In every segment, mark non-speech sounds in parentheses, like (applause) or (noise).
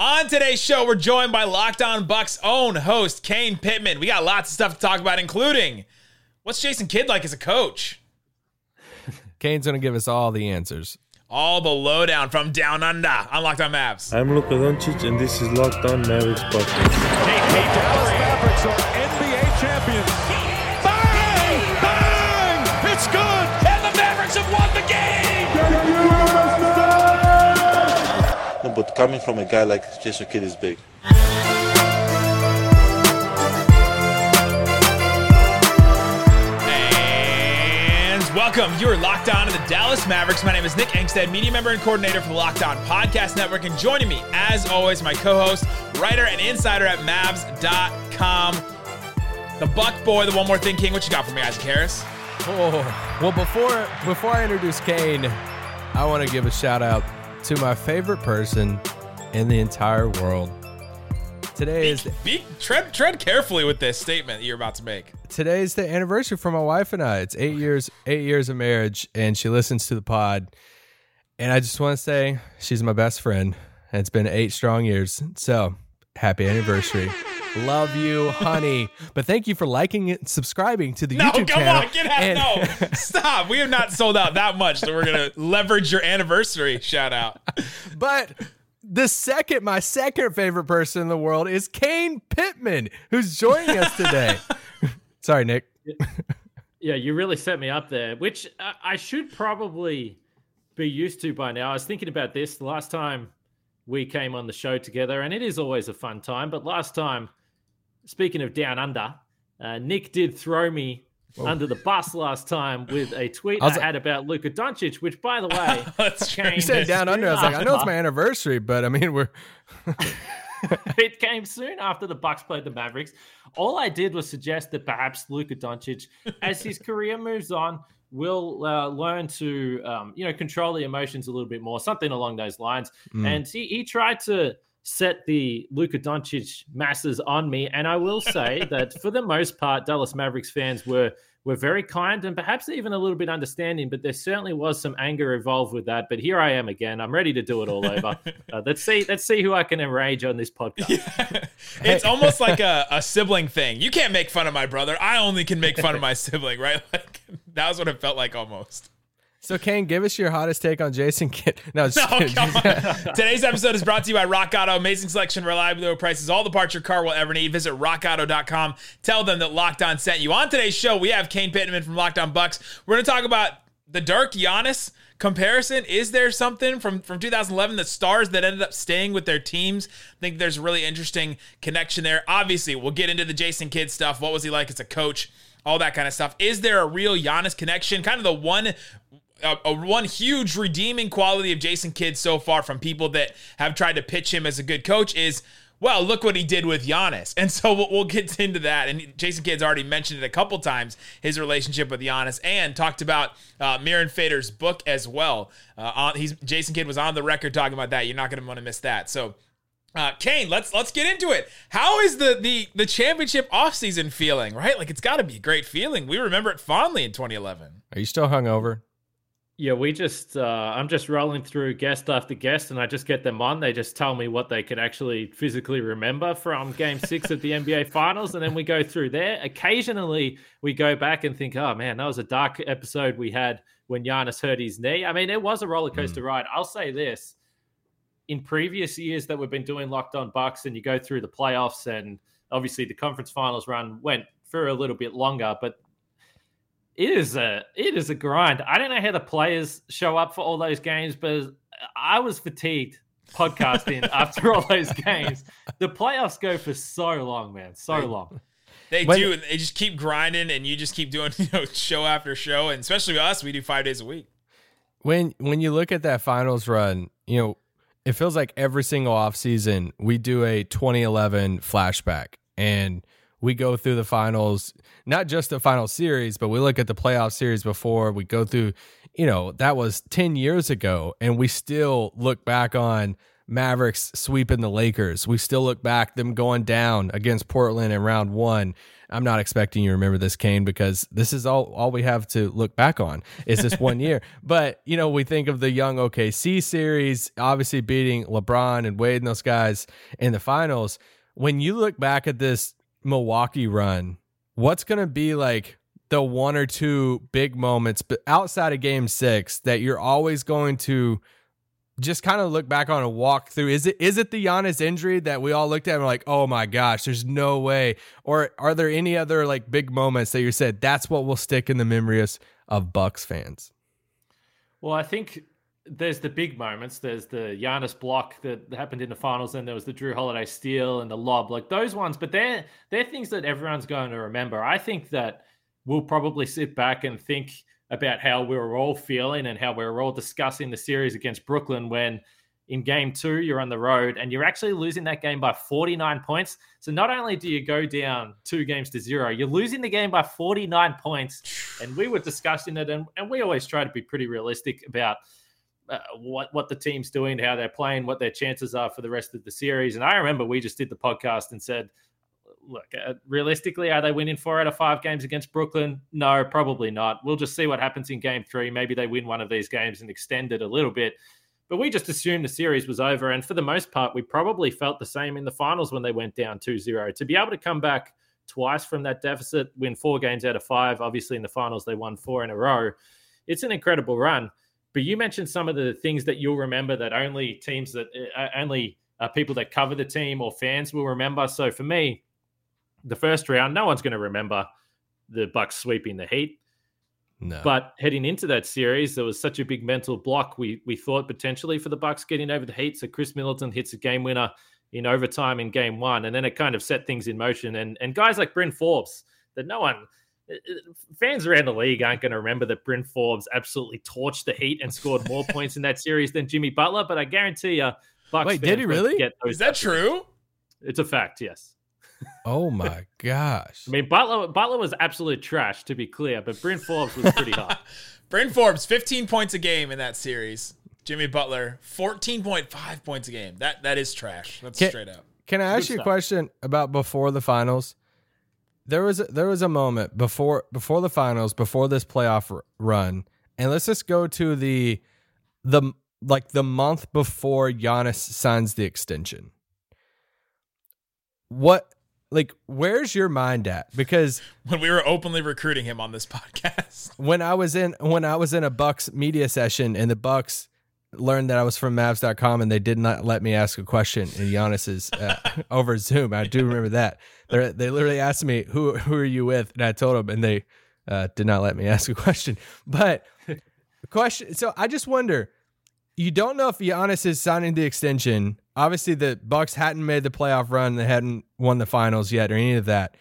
On today's show, we're joined by Locked On Bucks own host Kane Pitman. We got lots of stuff to talk about, including what's Jason Kidd like as a coach? (laughs) Kane's going to give us all the answers. All the lowdown from down under on Locked On Mavs. I'm Luka Doncic, and this is Locked On Mavericks podcast. Dallas Mavericks are NBA champions. But coming from a guy like Jason Kidd is big. And welcome. You're locked on to the Dallas Mavericks. My name is Nick Angstadt, media member and coordinator for the Locked On Podcast Network. And joining me, as always, my co host, writer, and insider at Mavs.com, the Buck Boy, the One More Thing King. What you got for me, Isaac Harris? Oh, well, before before I introduce Kane, I want to give a shout out to my favorite person in the entire world. Today is the, Be, tread, tread carefully with this statement you're about to make. today is the anniversary for my wife and I. It's eight years eight years of marriage, and she listens to the pod. And I just want to say she's my best friend. And it's been eight strong years. So happy anniversary. Love you, honey. But thank you for liking it and subscribing to the No, YouTube channel. No, come on, get out. And- No, stop. We have not sold out that much, so we're going (laughs) to leverage your anniversary shout out. But the second, my second favorite person in the world is Kane Pitman, who's joining us today. (laughs) Sorry, Nick. Yeah, you really set me up there, which I- I should probably be used to by now. I was thinking about this the last time we came on the show together, and it is always a fun time. But last time, speaking of down under, uh, Nick did throw me under the bus last time with a tweet I I, had about Luka Doncic, which, by the (laughs) way, That's came You said down under. I was like, I know it's my anniversary, but I mean, we're (laughs) it came soon after the Bucks played the Mavericks. All I did was suggest that perhaps Luka Doncic, as his career moves on, will uh, learn to um, you know control the emotions a little bit more, something along those lines. Mm. And he, he tried to set the Luka Doncic masses on me, and I will say (laughs) that for the most part, Dallas Mavericks fans were were very kind and perhaps even a little bit understanding, but there certainly was some anger involved with that. But here I am again. I'm ready to do it all (laughs) over. Uh, let's see. Let's see who I can enrage on this podcast. (laughs) it's almost like a, a sibling thing. You can't make fun of my brother. I only can make fun of my sibling, right? Like that was what it felt like almost. So. Kane, give us your hottest take on Jason Kidd. (laughs) No, just No. (laughs) Today's episode is brought to you by Rock Auto. Amazing selection, reliable low prices, all the parts your car will ever need. Visit rockauto.com. Tell them that Locked On sent you. On today's show, we have Kane Pitman from Locked On Bucks. We're going to talk about the Dirk Giannis comparison. Is there something from, from 2011, the stars that ended up staying with their teams? I think there's a really interesting connection there. Obviously, we'll get into the Jason Kidd stuff. What was he like as a coach? All that kind of stuff. Is there a real Giannis connection? Kind of the one a, a one huge redeeming quality of Jason Kidd so far from people that have tried to pitch him as a good coach is well, look what he did with Giannis. And so we'll, we'll get into that. And Jason Kidd's already mentioned it a couple times, his relationship with Giannis, and talked about uh, Mirin Fader's book as well. Uh, on, he's Jason Kidd was on the record talking about that. You're not going to want to miss that. So uh, Kane, let's let's get into it. How is the the the championship offseason feeling? Right, like it's got to be a great feeling. We remember it fondly in 2011. Are you still hungover? Yeah, we just uh, I'm just rolling through guest after guest, and I just get them on. They just tell me what they can actually physically remember from Game Six of the NBA Finals, and then we go through there. Occasionally, we go back and think, "Oh man, that was a dark episode we had when Giannis hurt his knee." I mean, it was a roller coaster ride. I'll say this: in previous years that we've been doing Locked On Bucks, and you go through the playoffs, and obviously the conference finals run went for a little bit longer, but it is a it is a grind. I don't know how the players show up for all those games, but I was fatigued podcasting (laughs) after all those games. The playoffs go for so long, man, so long. They When- do. They just keep grinding, and you just keep doing (laughs) you know show after show, and especially us, we do five days a week. when when you look at that finals run, you know, it feels like every single offseason we do a 2011 flashback and we go through the finals, not just the final series, but we look at the playoff series before. We go through, you know, that was 10 years ago and we still look back on Mavericks sweeping the Lakers. We still look back them going down against Portland in round one. I'm not expecting you to remember this, Kane, because this is all all we have to look back on is this one year. (laughs) But you know, we think of the young OKC series, obviously beating LeBron and Wade and those guys in the finals. When you look back at this Milwaukee run, what's going to be like the one or two big moments, but outside of Game Six, that you're always going to just kind of look back on and walk through. Is it is it the Giannis injury that we all looked at and were like, oh my gosh, there's no way? Or are there any other like big moments that you said that's what will stick in the memories of Bucks fans? Well, I think there's the big moments. There's the Giannis block that happened in the finals, and there was the Jrue Holiday steal and the lob, like those ones. But they're they're things that everyone's going to remember. I think that we'll probably sit back and think about how we were all feeling and how we were all discussing the series against Brooklyn when in game two you're on the road and you're actually losing that game by 49 points. So not only do you go down two games to zero, you're losing the game by 49 points. And we were discussing it, and, and we always try to be pretty realistic about. Uh, what what the team's doing, how they're playing, what their chances are for the rest of the series. And I remember we just did the podcast and said, look, uh, realistically, are they winning four out of five games against Brooklyn? No, probably not. We'll just see what happens in game three. Maybe they win one of these games and extend it a little bit. But we just assumed the series was over. And for the most part, we probably felt the same in the finals when they went down 2 0. To be able to come back twice from that deficit, win four games out of five, obviously in the finals, they won four in a row. It's an incredible run. But you mentioned some of the things that you'll remember that only teams that uh, only uh, people that cover the team or fans will remember. So for me, the first round, no one's going to remember the Bucks sweeping the Heat. No. But heading into that series, there was such a big mental block. We we thought potentially for the Bucks getting over the Heat. So Khris Middleton hits a game winner in overtime in game one, and then it kind of set things in motion. And and guys like Bryn Forbes, that no one uh, uh, Uh, uh, fans around the league aren't going to remember that Bryn Forbes absolutely torched the Heat and scored more (laughs) points in that series than Jimmy Butler. But I guarantee you, Bucks Wait, did he really? Get those Is that true? It's a fact. Yes. Oh (laughs) my gosh! I mean, Butler Butler was absolute trash, to be clear, but Bryn Forbes was pretty hot. (laughs) Bryn Forbes, 15 points a game in that series. Jimmy Butler, 14.5 points a game. That that is trash. That's Can- straight up. Can I ask Good you a question about before the finals? There was a, there was a moment before before the finals, before this playoff r- run, and let's just go to the the like the month before Giannis signs the extension. What like where's your mind at? Because When we were openly recruiting him on this (laughs) podcast. when I was in when I was in a Bucks media session and the Bucks learned that I was from Mavs.com and they did not let me ask a question in Giannis's uh, (laughs) over Zoom. I do remember that. They they literally asked me who who are you with, and I told them, and they uh, did not let me (laughs) ask a question. But (laughs) question. So I just wonder. You don't know if Giannis is signing the extension. Obviously, the Bucks hadn't made the playoff run. They hadn't won the finals yet, or any of that.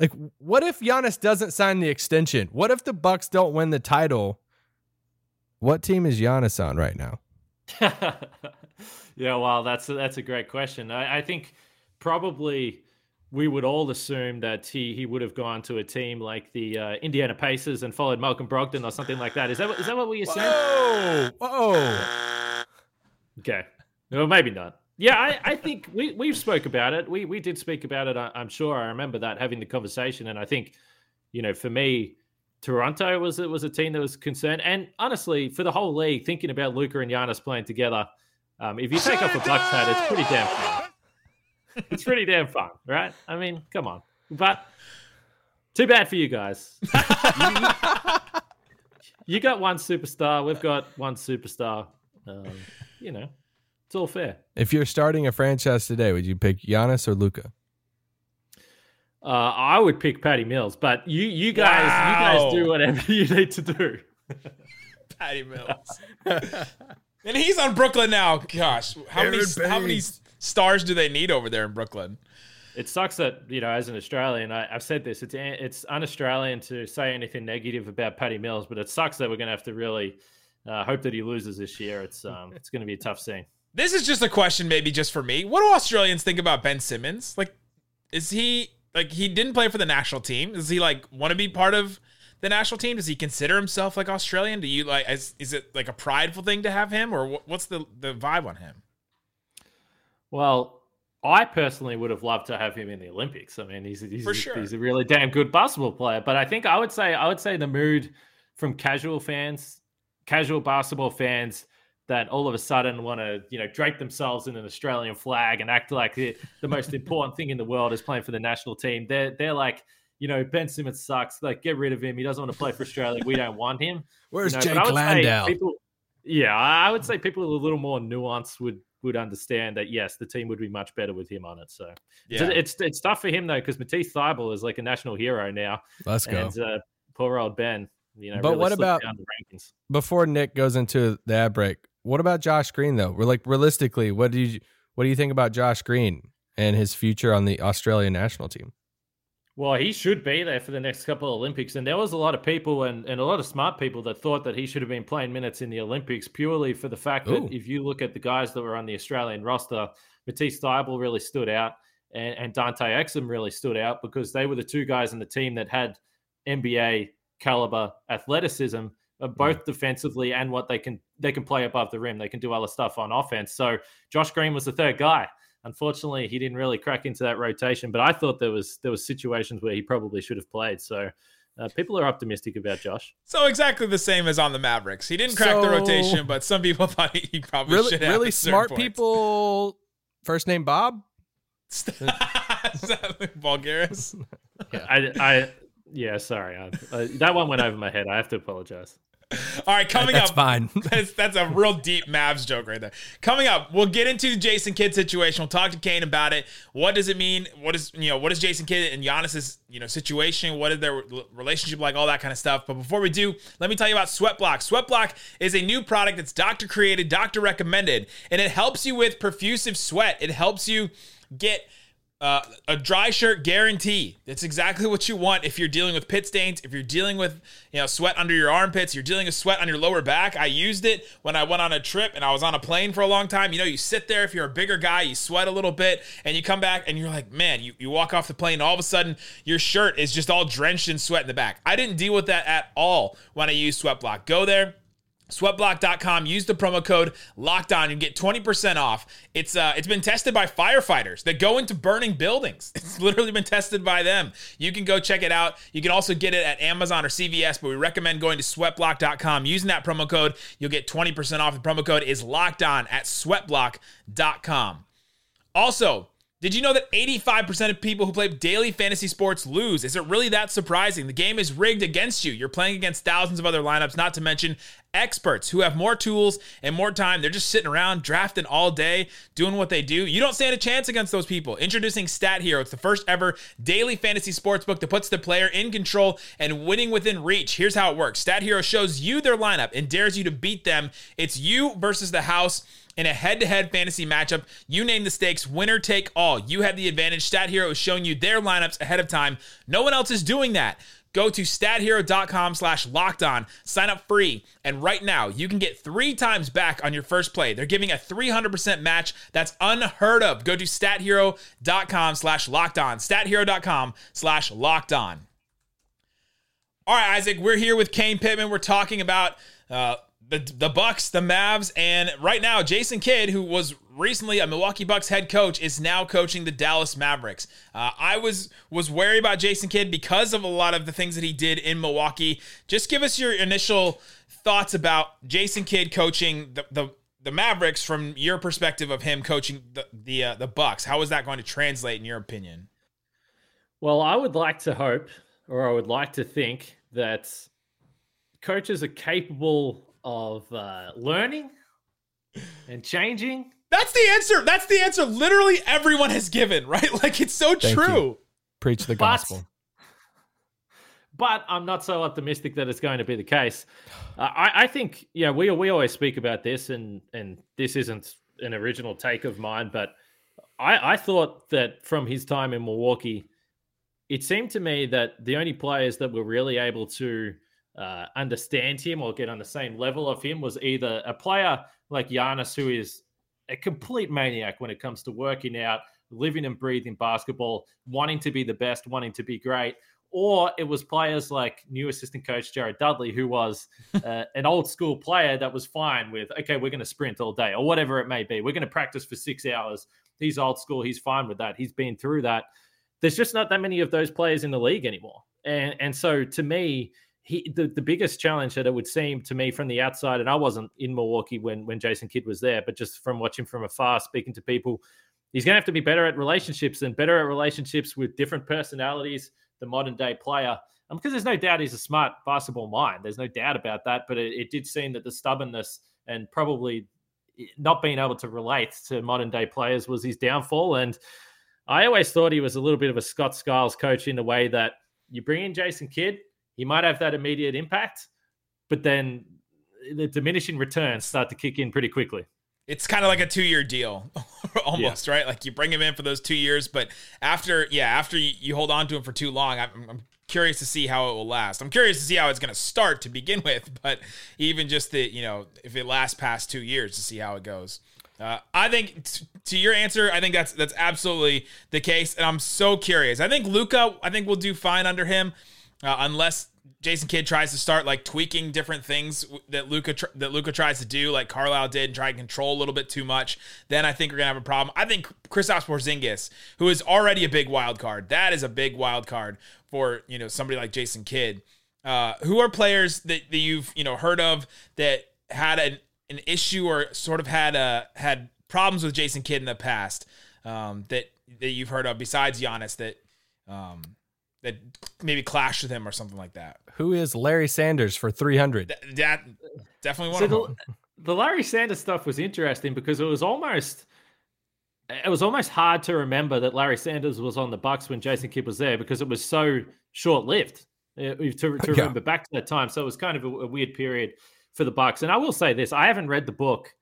Like, what if Giannis doesn't sign the extension? What if the Bucks don't win the title? What team is Giannis on right now? (laughs) yeah, well, that's a, that's a great question. I, I think probably we would all assume that he he would have gone to a team like the uh, Indiana Pacers and followed Malcolm Brogdon or something like that. Is that what- is that what we assume? Whoa! Whoa! Okay, well, maybe not. Yeah, I, I think we we've spoke about it. We we did speak about it. I, I'm sure I remember that having the conversation, and I think you know for me. Toronto was it was a team that was concerned, and honestly, for the whole league, thinking about Luka and Giannis playing together, um, if you take off a Bucks hat, it's pretty damn fun. (laughs) it's pretty damn fun, right? I mean, come on. But too bad for you guys. you, (laughs) you got one superstar. We've got one superstar. Um, you know, it's all fair. If you're starting a franchise today, would you pick Giannis or Luka? Uh, I would pick Patty Mills, but you, you guys, you guys do whatever (laughs) you need to do. Patty Mills. (laughs) and he's on Brooklyn now. Gosh, how many Aaron how many stars do they need over there in Brooklyn? It sucks that you know, as an Australian, I, I've said this. It's it's un-Australian to say anything negative about Patty Mills, but it sucks that we're going to have to really uh, hope that he loses this year. It's um, it's going to be a tough scene. This is just a question, maybe just for me. What do Australians think about Ben Simmons? Like, is he like he didn't play for the national team? Does he like want to be part of the national team? Does he consider himself like Australian? Do you like is, is it like a prideful thing to have him, or what's the the vibe on him? Well, I personally would have loved to have him in the Olympics. I mean, he's he's, sure. he's a really damn good basketball player. But I think I would say I would say the mood from casual fans, casual basketball fans, that all of a sudden want to you know drape themselves in an Australian flag and act like the, the most important thing in the world is playing for the national team. They're they're like. You know, Ben Simmons sucks. Like, get rid of him. He doesn't want to play for Australia. We don't want him. Where's You know, Jake but I would say Landau? People, yeah, I would say people with a little more nuance would would understand that yes, the team would be much better with him on it. So Yeah. it's it's, it's tough for him though because Matisse Thybulle is like a national hero now, Let's go. and uh, poor old Ben. You know, But really what about-? Before Nick goes into the ad break, what about Josh Green though? We're like realistically, what do you what do you think about Josh Green and his future on the Australian national team? Well, he should be there for the next couple of Olympics. And there was a lot of people and, and a lot of smart people that thought that he should have been playing minutes in the Olympics purely for the fact that if you look at the guys that were on the Australian roster, Matisse Thybulle really stood out and, and Dante Exum really stood out because they were the two guys in the team that had NBA caliber athleticism, both defensively and what they can they can play above the rim. They can do other stuff on offense. So Josh Green was the third guy. Unfortunately, he didn't really crack into that rotation, but I thought there was there was situations where he probably should have played. So uh, people are optimistic about Josh. So exactly the same as on the Mavericks. He didn't crack the rotation, but some people (laughs) thought he probably Really, should have. really smart points. people. First name Bob. (laughs) (laughs) Is that like Voulgaris? I, I yeah, sorry, I, uh, that one went over my head. I have to apologize. All right, coming That's up. fine. (laughs) That's, that's a real deep Mavs joke right there. Coming up, we'll get into the Jason Kidd situation. We'll talk to Kane about it. What does it mean? What is you know what is Jason Kidd and Giannis's you know situation? What is their relationship like? All that kind of stuff. But before we do, let me tell you about Sweatblock. Sweatblock is a new product that's doctor created, doctor recommended, and it helps you with perfusive sweat. It helps you get uh, a dry shirt guarantee. That's exactly what you want if you're dealing with pit stains, if you're dealing with you know sweat under your armpits, you're dealing with sweat on your lower back. I used it when I went on a trip and I was on a plane for a long time. You know, you sit there if you're a bigger guy, you sweat a little bit, and you come back and you're like, man, you, you walk off the plane, all of a sudden your shirt is just all drenched in sweat in the back. I didn't deal with that at all when I used sweat block. Go there. Sweatblock.com. Use the promo code Locked On. You get 20% off. It's uh, it's been tested by firefighters that go into burning buildings. (laughs) It's literally been tested by them. You can go check it out. You can also get it at Amazon or CVS, but we recommend going to sweatblock.com. Using that promo code, you'll get 20% off. The promo code is Locked On at sweatblock.com. Also, did you know that 85% of people who play daily fantasy sports lose? Is it really that surprising? The game is rigged against you. You're playing against thousands of other lineups, not to mention experts who have more tools and more time. They're just sitting around drafting all day, doing what they do. You don't stand a chance against those people. Introducing Stat Hero. It's the first ever daily fantasy sports book that puts the player in control and winning within reach. Here's how it works Stat Hero shows you their lineup and dares you to beat them. It's you versus the house in a head-to-head fantasy matchup. You name the stakes, winner take all. You have the advantage. Stat Hero is showing you their lineups ahead of time. No one else is doing that. Go to stathero.com slash locked on, sign up free, and right now you can get three times back on your first play. They're giving a 300% match. That's unheard of. Go to stathero.com slash locked on, stathero.com slash locked on. All right, Isaac, we're here with Kane Pitman. We're talking about uh, the the Bucks, the Mavs, and right now Jason Kidd, who was recently a Milwaukee Bucks head coach, is now coaching the Dallas Mavericks. Uh, I was was wary about Jason Kidd because of a lot of the things that he did in Milwaukee. Just give us your initial thoughts about Jason Kidd coaching the the, the Mavericks from your perspective of him coaching the the uh, the Bucks. How is that going to translate in your opinion? Well, I would like to hope, or I would like to think that coaches are capable of uh, learning and changing. That's the answer. That's the answer. Literally everyone has given, right? (laughs) Like it's so Thank true. you. Preach the But- gospel. (laughs) but I'm not so optimistic that it's going to be the case. Uh, I, I think, yeah, we we always speak about this, and and this isn't an original take of mine, but I, I thought that from his time in Milwaukee, it seemed to me that the only players that were really able to uh, understand him or get on the same level of him was either a player like Giannis, who is a complete maniac when it comes to working out, living and breathing basketball, wanting to be the best, wanting to be great, or it was players like new assistant coach Jared Dudley, who was (laughs) uh, an old school player that was fine with, okay, we're going to sprint all day or whatever it may be. We're going to practice for six hours he's old school. He's fine with that. He's been through that. There's just not that many of those players in the league anymore. And and so to me, he the, the biggest challenge that it would seem to me from the outside, and I wasn't in Milwaukee when when Jason Kidd was there, but just from watching from afar, speaking to people, he's going to have to be better at relationships and better at relationships with different personalities, the modern day player. Um, because there's no doubt he's a smart basketball mind. There's no doubt about that. But it, it did seem that the stubbornness and probably not being able to relate to modern day players was his downfall. And I always thought he was a little bit of a Scott Skiles coach in the way that you bring in Jason Kidd, he might have that immediate impact, but then the diminishing returns start to kick in pretty quickly. It's kind of like a two year deal, (laughs) almost, yeah. right? Like you bring him in for those two years, but after, yeah, after you, you hold on to him for too long, I'm, I'm curious to see how it will last. I'm curious to see how it's going to start to begin with, (laughs) but even just the, you know, if it lasts past two years to see how it goes. Uh, I think t- to your answer, I think that's that's absolutely the case, and I'm so curious. I think Luka, I think we'll do fine under him uh, unless Jason Kidd tries to start like tweaking different things that Luka tr- that Luka tries to do, like Carlisle did, and try to control a little bit too much. Then I think we're gonna have a problem. I think Kristaps Porzingis, who is already a big wild card, that is a big wild card for you know somebody like Jason Kidd. Uh, who are players that, that you've you know heard of that had an, an issue or sort of had a had problems with Jason Kidd in the past um, that that you've heard of besides Giannis that um, that maybe clashed with him or something like that. Who is Larry Sanders for 300? Th- that definitely one so of them. The, the Larry Sanders stuff was interesting because it was almost it was almost hard to remember that Larry Sanders was on the Bucks when Jason Kidd was there because it was so short lived uh, to, to (laughs) yeah. remember back to that time. So it was kind of a, a, weird period for the Bucks. And I will say this: I haven't read the book,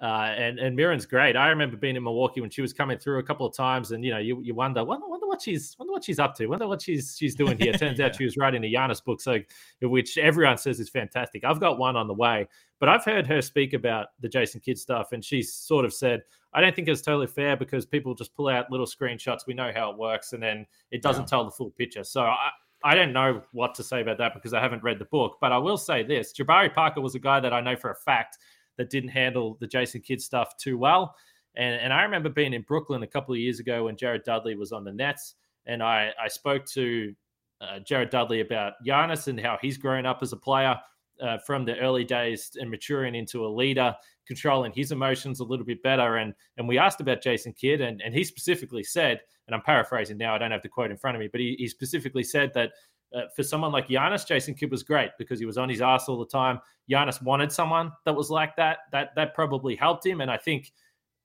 uh, and and Mirin's great. I remember being in Milwaukee when she was coming through a couple of times, and you know, you, you wonder, wonder, wonder what she's wonder what she's up to, wonder what she's she's doing here. (laughs) Turns yeah. out she was writing a Giannis book, so which everyone says is fantastic. I've got one on the way, but I've heard her speak about the Jason Kidd stuff, and she sort of said, I don't think it's totally fair because people just pull out little screenshots. We know how it works, and then it doesn't yeah. tell the full picture. So I, I don't know what to say about that because I haven't read the book, but I will say this: Jabari Parker was a guy that I know for a fact that didn't handle the Jason Kidd stuff too well. And, and I remember being in Brooklyn a couple of years ago when Jared Dudley was on the Nets, and I, I spoke to uh, Jared Dudley about Giannis and how he's grown up as a player uh, from the early days and maturing into a leader, controlling his emotions a little bit better. And and we asked about Jason Kidd, and, and he specifically said, and I'm paraphrasing now, I don't have the quote in front of me, but he, he specifically said that uh, for someone like Giannis, Jason Kidd was great because he was on his ass all the time. Giannis wanted someone that was like that. That that probably helped him. And I think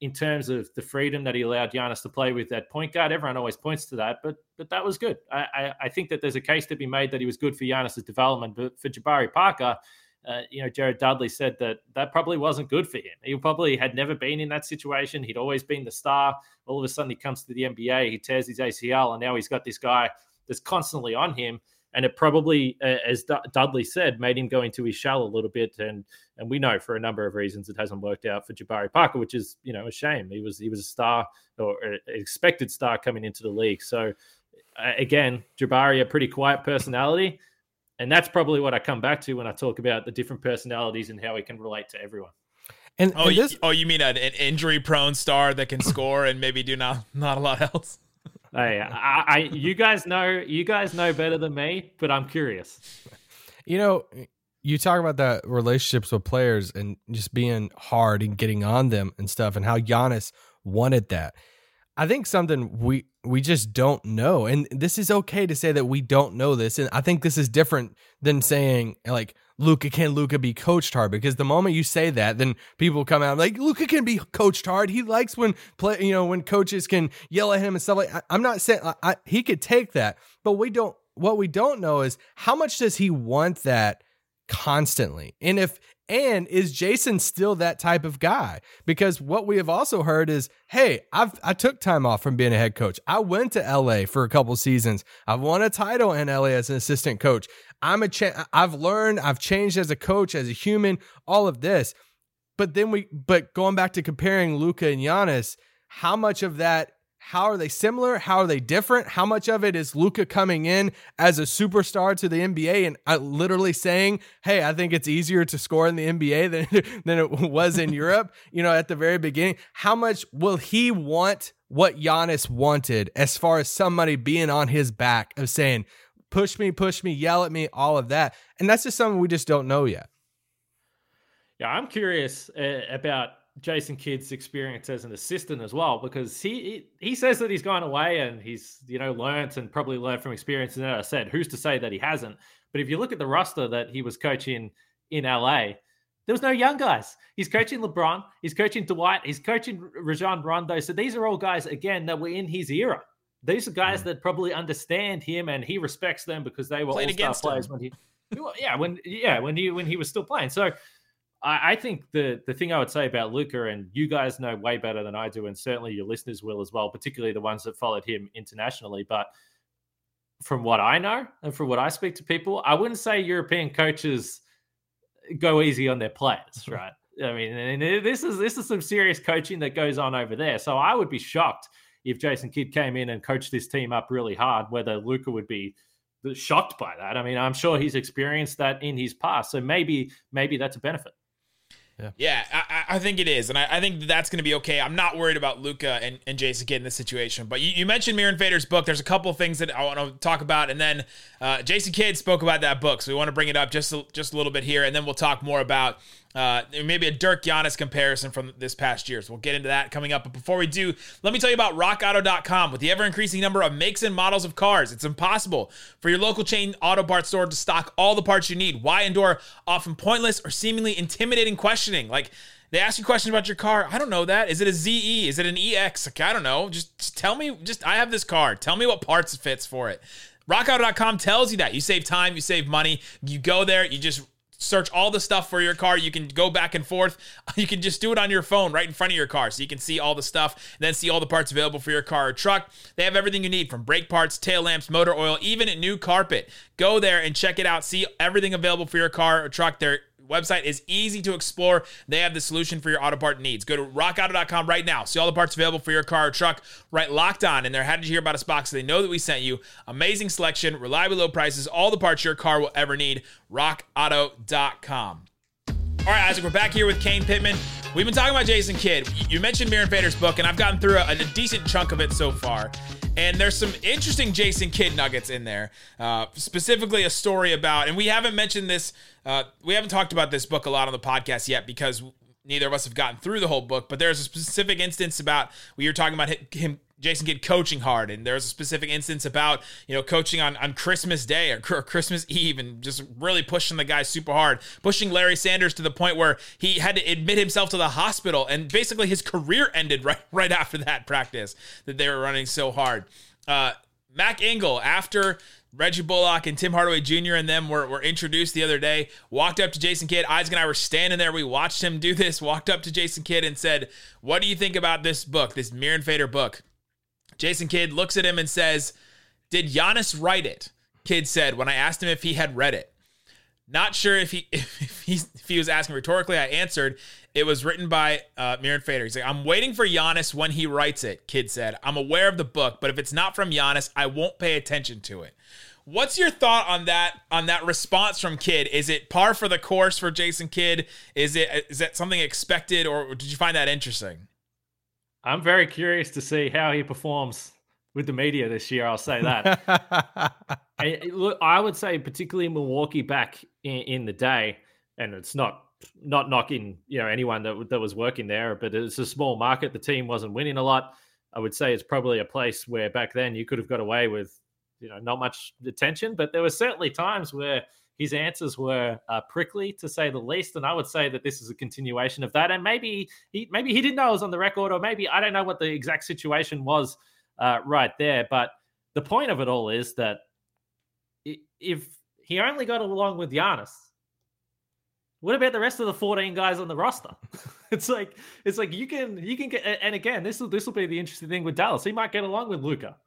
in terms of the freedom that he allowed Giannis to play with that point guard, everyone always points to that, but but that was good. I, I, I think that there's a case to be made that he was good for Giannis's development, but for Jabari Parker, uh, you know, Jared Dudley said that that probably wasn't good for him. He probably had never been in that situation. He'd always been the star. All of a sudden, he comes to the NBA, he tears his ACL, and now he's got this guy that's constantly on him and it probably, as Dudley said, made him go into his shell a little bit. And and we know for a number of reasons it hasn't worked out for Jabari Parker, which is you know a shame. He was he was a star or an expected star coming into the league. So uh, again, Jabari a pretty quiet personality. And that's probably what I come back to when I talk about the different personalities and how he can relate to everyone. And, oh, and this- you, oh, you mean an, an injury-prone star that can score and maybe do not not a lot else? Hey, (laughs) I, I, you guys know, you guys know better than me, but I'm curious. You know, you talk about the relationships with players and just being hard and getting on them and stuff, and how Giannis wanted that. I think something we we just don't know, and this is okay to say that we don't know this, and I think this is different than saying like Luka can Luka be coached hard because the moment you say that, then people come out like Luka can be coached hard. He likes when play, you know, when coaches can yell at him and stuff like. I, am not saying I, I, he could take that, but we don't. What we don't know is how much does he want that constantly, and if and is Jason still that type of guy? Because what we have also heard is, hey, I've I took time off from being a head coach. I went to LA for a couple seasons. I've won a title in LA as an assistant coach. I'm a cha- I've learned, I've changed as a coach, as a human, all of this. But then we but going back to comparing Luka and Giannis, how much of that How are they similar? How are they different? How much of it is Luka coming in as a superstar to the NBA and uh, literally saying, "Hey, I think it's easier to score in the NBA (laughs) than than it was in Europe." You know, at the very beginning, how much will he want what Giannis wanted as far as somebody being on his back of saying, "Push me, push me, yell at me," all of that, and that's just something we just don't know yet. Yeah, I'm curious uh, about Jason Kidd's experience as an assistant as well, because he he says that he's gone away and he's you know learnt and probably learned from experience. And as I said, who's to say that he hasn't? But if you look at the roster that he was coaching in LA, there was no young guys. He's coaching LeBron, he's coaching Dwight, he's coaching Rajon Rondo. So these are all guys again that were in his era. These are guys mm. that probably understand him and he respects them because they were all star players him. when he yeah when yeah when he when he was still playing. So I, I think the the thing I would say about Luka, and you guys know way better than I do, and certainly your listeners will as well, particularly the ones that followed him internationally. But from what I know and from what I speak to people, I wouldn't say European coaches go easy on their players, right? I mean, and this is this is some serious coaching that goes on over there. So I would be shocked if Jason Kidd came in and coached this team up really hard, whether Luka would be shocked by that. I mean, I'm sure he's experienced that in his past, so maybe maybe that's a benefit. Yeah, yeah I, I, think it is, and I, I think that's going to be okay. I'm not worried about Luka and, and Jason Kidd in this situation. But you, you mentioned Mir Fader's book. There's a couple things that I want to talk about, and then uh, Jason Kidd spoke about that book, so we want to bring it up just a, just a little bit here, and then we'll talk more about uh, maybe a Dirk Giannis comparison from this past year. So we'll get into that coming up. But before we do, let me tell you about RockAuto.com. With the ever increasing number of makes and models of cars, it's impossible for your local chain auto parts store to stock all the parts you need. Why endure often pointless or seemingly intimidating questioning? Like, they ask you questions about your car. I don't know that. Is it a ZE? Is it an EX? Like, I don't know. Just, just tell me. Just I have this car. Tell me what parts it fits for it. RockAuto.com tells you that. You save time, you save money. You go there, you just search all the stuff for your car. You can go back and forth. (laughs) You can just do it on your phone right in front of your car. So you can see all the stuff, then see all the parts available for your car or truck. They have everything you need from brake parts, tail lamps, motor oil, even a new carpet. Go there and check it out. See everything available for your car or truck. They're website is easy to explore. They have the solution for your auto part needs. Go to rockauto.com right now. See all the parts available for your car or truck. Right locked on, and they're happy to hear about us box so they know that we sent you. Amazing selection, reliable low prices, all the parts your car will ever need. Rockauto.com. All right, Isaac, we're back here with Kane Pitman. We've been talking about Jason Kidd. You mentioned Mirin Fader's book, and I've gotten through a, a, decent chunk of it so far. And there's some interesting Jason Kidd nuggets in there, uh, specifically a story about, and we haven't mentioned this, uh, we haven't talked about this book a lot on the podcast yet because neither of us have gotten through the whole book, but there's a specific instance about we were talking about him Jason Kidd coaching hard, and there's a specific instance about you know coaching on, on Christmas Day or, or Christmas Eve, and just really pushing the guy super hard, pushing Larry Sanders to the point where he had to admit himself to the hospital, and basically his career ended right (laughs) right after that practice that they were running so hard. Uh, Mac Engel after Reggie Bullock and Tim Hardaway Jr. and them were, were introduced the other day. Walked up to Jason Kidd. Isaac and I were standing there. We watched him do this. Walked up to Jason Kidd and said, What do you think about this book, this Mirin Fader book? Jason Kidd looks at him and says, Did Giannis write it? Kidd said when I asked him if he had read it. Not sure if he (laughs) if he, if he was asking rhetorically. I answered, it was written by uh, Mirin Fader. He's like, I'm waiting for Giannis when he writes it, Kidd said. I'm aware of the book, but if it's not from Giannis, I won't pay attention to it. What's your thought on that on that response from Kidd? Is it par for the course for Jason Kidd? Is it is that something expected or did you find that interesting? I'm very curious to see how he performs with the media this year. I'll say that. (laughs) I, look, I would say particularly Milwaukee back in, in, the day, and it's not not knocking you know anyone that that was working there, but it's a small market. The team wasn't winning a lot. I would say it's probably a place where back then you could have got away with you know not much attention, but there were certainly times where his answers were uh, prickly to say the least, and I would say that this is a continuation of that. And maybe he maybe he didn't know I was on the record, or maybe I don't know what the exact situation was uh, right there. But the point of it all is that if he only got along with Giannis, what about the rest of the 14 guys on the roster? (laughs) it's like it's like you can you can get and again this will this will be the interesting thing with Dallas. He might get along with Luka,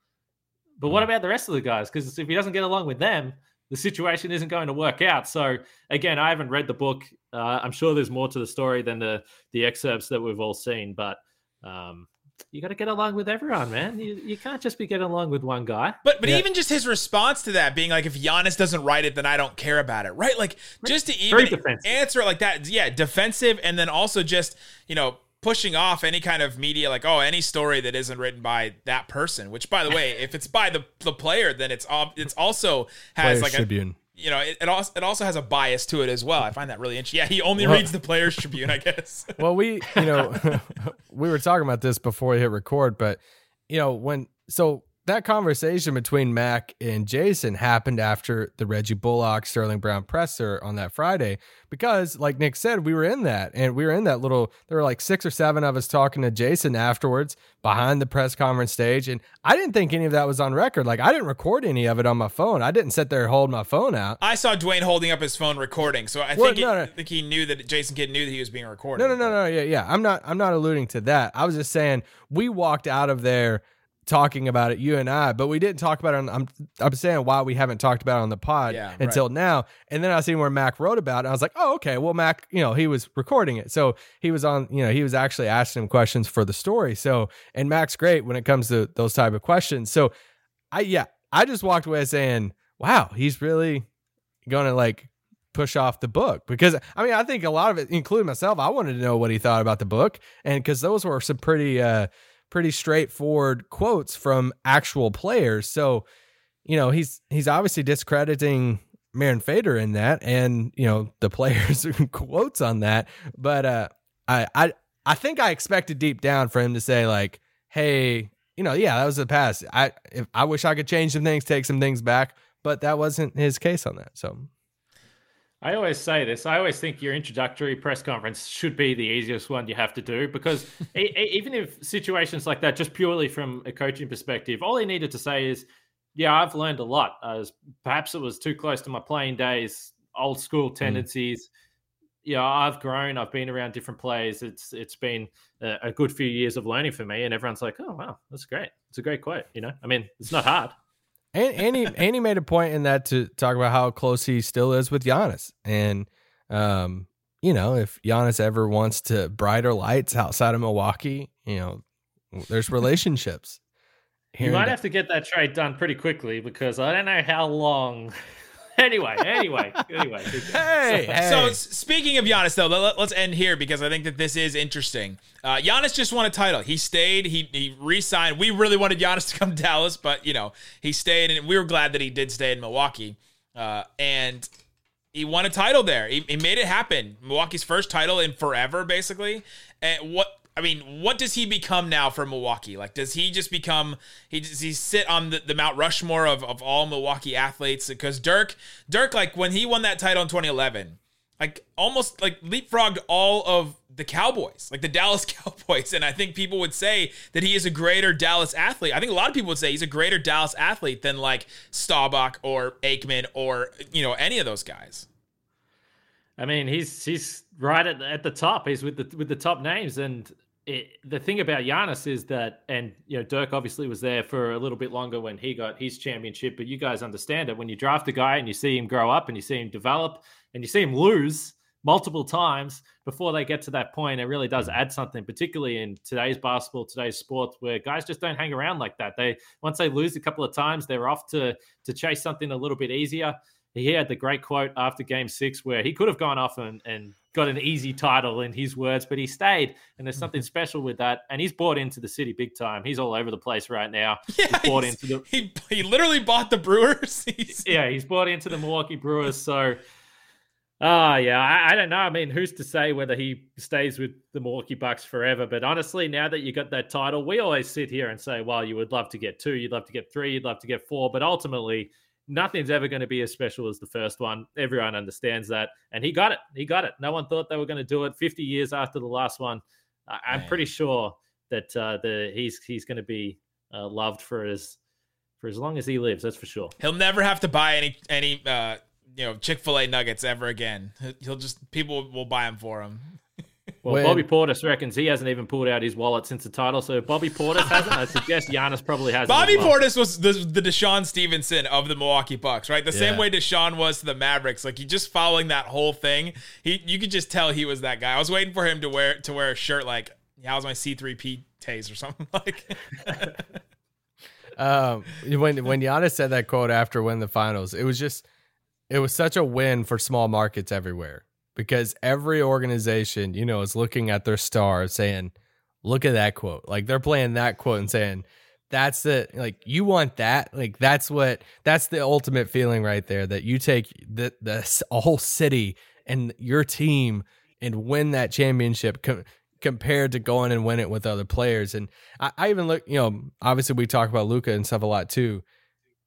But what hmm. about the rest of the guys? Because if he doesn't get along with them, the situation isn't going to work out. So again, I haven't read the book. Uh, I'm sure there's more to the story than the the excerpts that we've all seen, but um, you got to get along with everyone, man. You, you can't just be getting along with one guy. But but even just his response to that being like, if Giannis doesn't write it, then I don't care about it, right? Like just to even answer it like that, yeah, defensive, and then also just you know pushing off any kind of media like oh any story that isn't written by that person which by the way (laughs) if it's by the the player then it's it's also has Players like a Tribune. you know it, it also it also has a bias to it as well i find that really interesting yeah he only Well- reads the players (laughs) tribune i guess (laughs) Well, we, you know, we were talking about this before we hit record, but you know, when so that conversation between Mac and Jason happened after the Reggie Bullock Sterling Brown presser on that Friday because like Nick said, we were in that and we were in that little there were like six or seven of us talking to Jason afterwards behind the press conference stage and I didn't think any of that was on record. Like I didn't record any of it on my phone. I didn't sit there and hold my phone out. i saw dwayne holding up his phone recording so i Well, think, it- no, no. I think he knew that jason kidd knew that he was being recorded No, no, no, no. Yeah, yeah. I'm not. I'm not alluding to that. I was just saying we walked out of there talking about it, you and I, but we didn't talk about it. On, I'm. I'm saying why we haven't talked about it on the pod Yeah, right. until now. And then I seen where Mac wrote about it. And I was like, oh, okay. Well, Mac, you know, he was recording it, so he was on. You know, he was actually asking him questions for the story. So, and Mac's great when it comes to those type of questions. So, I yeah, I just walked away saying, wow, he's really going to like push off the book because I mean I think a lot of it, including myself, I wanted to know what he thought about the book, and because those were some pretty uh pretty straightforward quotes from actual players. So you know he's he's obviously discrediting Mirin Fader in that, and you know (laughs) the players (laughs) quotes on that. But uh I I I think I expected deep down for him to say like, hey. You know, yeah, that was the past. I if, I wish I could change some things, take some things back, but that wasn't his case on that. So I always say this. I always think your introductory press conference should be the easiest one you have to do because (laughs) e- even if situations like that, just purely from a coaching perspective, all he needed to say is, "Yeah, I've learned a lot. As perhaps it was too close to my playing days, old school hmm. tendencies. Yeah, I've grown. I've been around different players. It's it's been a, a good few years of learning for me." And everyone's like, "Oh wow, that's great. It's a great quote." You know, I mean, it's not hard. And Andy Andy made a point in that to talk about how close he still is with Giannis, and um, you know, if Giannis ever wants to brighter lights outside of Milwaukee, you know, there's relationships. You might and have to get that trade done pretty quickly because I don't know how long. Anyway, anyway, anyway. Hey, hey. So speaking of Giannis, though, let, us end here because I think that this is interesting. Uh, Giannis just won a title. He stayed. He he re-signed. We really wanted Giannis to come to Dallas, but you know he stayed, and we were glad that he did stay in Milwaukee. Uh, and he won a title there. He, he made it happen. Milwaukee's first title in forever, basically. And what I mean, what does he become now for Milwaukee? Like, does he just become he does he sit on the, the Mount Rushmore of, of all Milwaukee athletes? Because Dirk, Dirk, like when he won that title in 2011, like almost like leapfrogged all of the Cowboys, like the (laughs) Dallas Cowboys. And I think people would say that he is a greater Dallas athlete. I think a lot of people would say he's a greater Dallas athlete than like Staubach or Aikman or you know any of those guys. I mean, he's he's right at, at the top. He's with the with the top names, and it, the thing about Giannis is that, and you know, Dirk obviously was there for a little bit longer when he got his championship. But you guys understand it when you draft a guy and you see him grow up and you see him develop and you see him lose multiple times before they get to that point. It really does add something, particularly in today's basketball, today's sport, where guys just don't hang around like that. They once they lose a couple of times, they're off to to chase something a little bit easier he had the great quote after game six where he could have gone off and, and got an easy title in his words, but he stayed. And there's something special with that. And he's bought into the city big time. He's all over the place right now. (laughs) Yeah, he's bought he's- into the he he literally bought the Brewers. (laughs) He's- (laughs) yeah, he's bought into the Milwaukee Brewers. So, ah, yeah, I, I don't know. I mean, who's to say whether he stays with the Milwaukee Bucks forever? But honestly, now that you got that title, we always sit here and say, well, you would love to get two, you'd love to get three, you'd love to get four. But ultimately, nothing's ever going to be as special as the first one. Everyone understands that. And he got it. He got it. No one thought they were going to do it 50 years after the last one. I, I'm pretty sure that uh, the he's he's going to be uh, loved for as for as long as he lives. That's for sure. He'll never have to buy any any uh you know Chick Fil A nuggets ever again. He'll just people will buy them for him. Well, When- Bobby Portis reckons he hasn't even pulled out his wallet since the title. So Bobby Portis hasn't, I suggest Giannis probably hasn't. Bobby as well. Portis was the, the DeShawn Stevenson of the Milwaukee Bucks, right? The same way DeShawn was to the Mavericks. Like he just following that whole thing. He you could just tell he was that guy. I was waiting for him to wear to wear a shirt like how's my C3P taste or something (laughs) like. um, when when Giannis said that quote after winning the finals, it was just it was such a win for small markets everywhere because every organization, you know, is looking at their star saying, "Look at that quote." Like they're playing that quote and saying, "That's the like you want that." Like that's what that's the ultimate feeling right there that you take the the whole city and your team and win that championship co- compared to going and win it with other players. And I, I even look, you know, obviously we talk about Luka and stuff a lot too.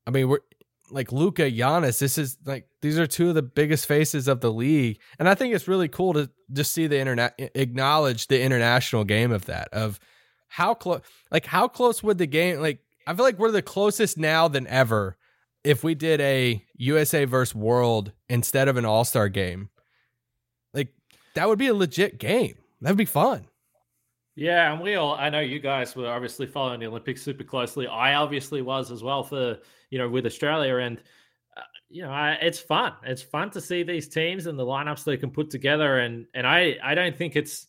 I mean, we're like Luka, Giannis. This is like these are two of the biggest faces of the league, and I think it's really cool to just see the internet acknowledge the international game of that of how close, like how close would the game? Like I feel like we're the closest now than ever. If we did a USA versus World instead of an All Star game, like that would be a legit game. That'd be fun. Yeah, and we all I know you guys were obviously following the Olympics super closely. I obviously was as well for, you know, with Australia and uh, you know, I, it's fun. It's fun to see these teams and the lineups they can put together and and I I don't think it's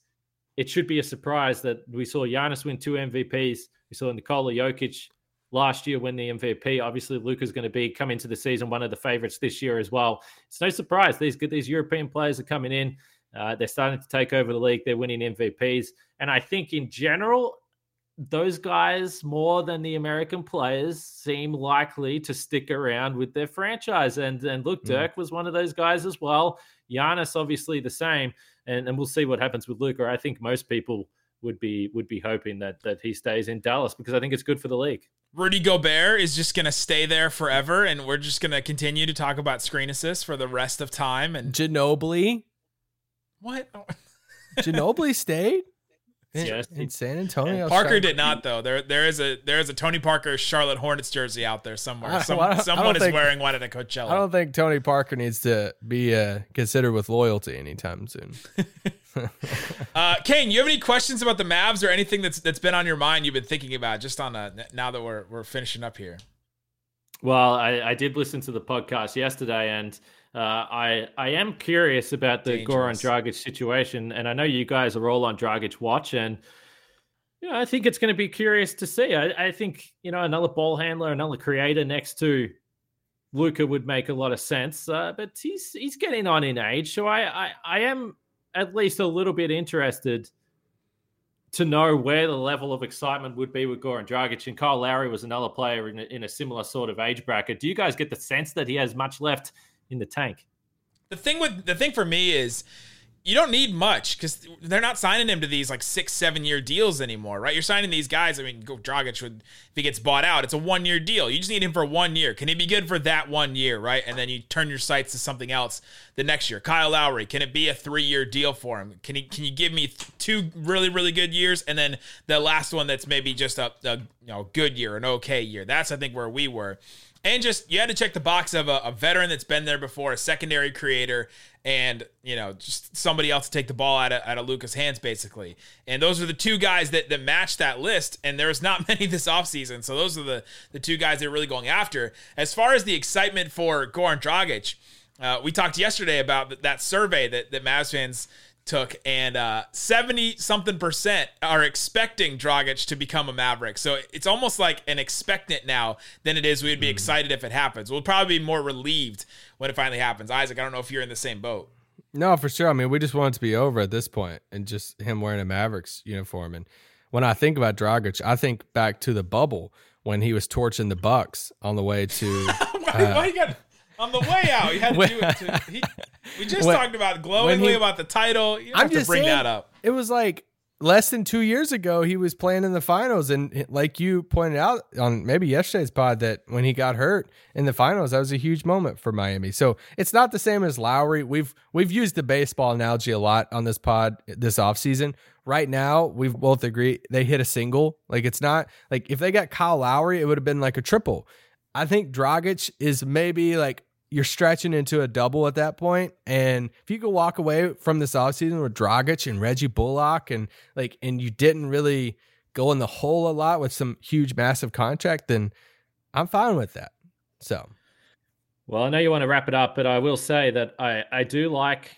it should be a surprise that we saw Giannis win two MVPs. We saw Nikola Jokic last year win the MVP. Obviously, Luka's going to be coming into the season one of the favorites this year as well. It's no surprise these these European players are coming in. Uh, they're starting to take over the league. They're winning MVPs. And I think in general, those guys, more than the American players, seem likely to stick around with their franchise. And, and look, mm. Dirk was one of those guys as well. Giannis, obviously, the same. And, and we'll see what happens with Luka. I think most people would be would be hoping that that he stays in Dallas because I think it's good for the league. Rudy Gobert is just going to stay there forever, and we're just going to continue to talk about screen assists for the rest of time. And Ginobili, what? Ginobili stayed. In, yes, in San Antonio. Parker did not though. There, there is a there is a Tony Parker Charlotte Hornets jersey out there somewhere. Some, someone is think, wearing one at a Coachella. I don't think Tony Parker needs to be uh, considered with loyalty anytime soon. (laughs) (laughs) uh, Kane, you have any questions about the Mavs or anything that's that's been on your mind you've been thinking about just on a, now that we're we're finishing up here? Well, I, I did listen to the podcast yesterday and uh, I I am curious about the Dangerous. Goran Dragic situation, and I know you guys are all on Dragic watch, and you know I think it's going to be curious to see. I, I think you know another ball handler, another creator next to Luka would make a lot of sense, uh, but he's he's getting on in age, so I, I I am at least a little bit interested to know where the level of excitement would be with Goran Dragic. And Kyle Lowry was another player in a, in a similar sort of age bracket. Do you guys get the sense that he has much left in the tank. The thing with the thing for me is you don't need much because they're not signing him to these like six, seven year deals anymore, right? You're signing these guys. I mean, Dragic would if he gets bought out, it's a one year deal. You just need him for one year. Can he be good for that one year, right? And then you turn your sights to something else the next year. Kyle Lowry, can it be a three year deal for him? Can he can you give me two really really good years and then the last one that's maybe just a, a you know good year, an okay year? That's I think where we were and just you had to check the box of a, a, veteran that's been there before, a secondary creator, and you know just somebody else to take the ball out of, out of Luka's hands, basically. And those are the two guys that that match that list. And there's not (laughs) many this offseason, so those are the the two guys they're really going after. As far as the excitement for Goran Dragic. Uh, we talked yesterday about that survey that, that Mavs fans took, and uh, 70 something percent are expecting Dragic to become a Maverick. So it's almost like an expectant now than it is we'd be mm. excited if it happens. We'll probably be more relieved when it finally happens. Isaac, I don't know if you're in the same boat. No, for sure. I mean, we just want it to be over at this point and just him wearing a Mavericks uniform. And when I think about Dragic, I think back to the bubble when he was torching the Bucks on the way to. (laughs) why, uh, why you got on the way out. You had to do it. To, (laughs) he, we just when, talked about glowingly he, about the title. You I'm just bring saying, that up. It was like less than two years ago he was playing in the finals, and like you pointed out on maybe yesterday's pod that when he got hurt in the finals, that was a huge moment for Miami. So it's not the same as Lowry. We've we've used the baseball analogy a lot on this pod this offseason. Right now, we've both agreed they hit a single. Like it's not like if they got Kyle Lowry, it would have been like a triple. I think Dragic is maybe like you're stretching into a double at that point. And if you could walk away from this offseason with Dragic and Reggie Bullock and like and you didn't really go in the hole a lot with some huge massive contract, then I'm fine with that. So well, I know you want to wrap it up, but I will say that I, I do like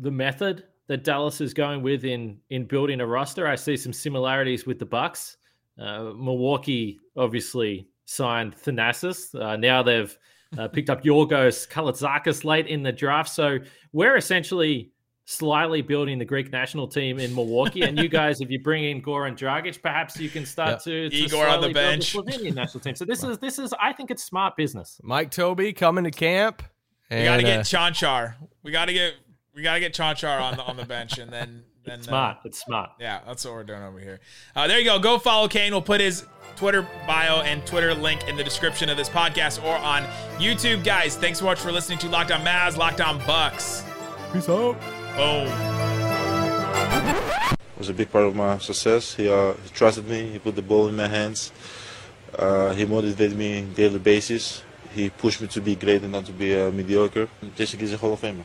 the method that Dallas is going with in in building a roster. I see some similarities with the Bucks. Uh, Milwaukee obviously signed Thanasis. Uh, now they've uh, picked up Yorgos Kalaitzakis late in the draft. So we're essentially slyly building the Greek national team in Milwaukee. and you guys, if you bring in Goran Dragic, perhaps you can start yep. to, to Igor on the bench, the Slovenian national team. So this (laughs) is this is I think it's smart business. Mike Tobey coming to camp. And, we got to get uh, Cancar. We got to get we got to get Cancar on the on the bench, and then then it's smart. Uh, it's smart. Yeah, that's what we're doing over here. Uh, there you go. Go follow Kane. We'll put his Twitter bio and Twitter link in the description of this podcast or on YouTube. Guys, thanks so much for listening to Locked On Mavs, Locked On Bucks. Peace out. Boom. It was a big part of my success. He, uh, he trusted me. He put the ball in my hands. Uh, he motivated me on daily basis. He pushed me to be great and not to be uh, mediocre. Jason is a Hall of Famer.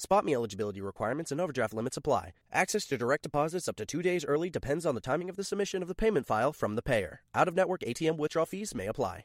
Spot me eligibility requirements and overdraft limits apply. Access to direct deposits up to two days early depends on the timing of the submission of the payment file from the payer. Out of network ATM withdrawal fees may apply.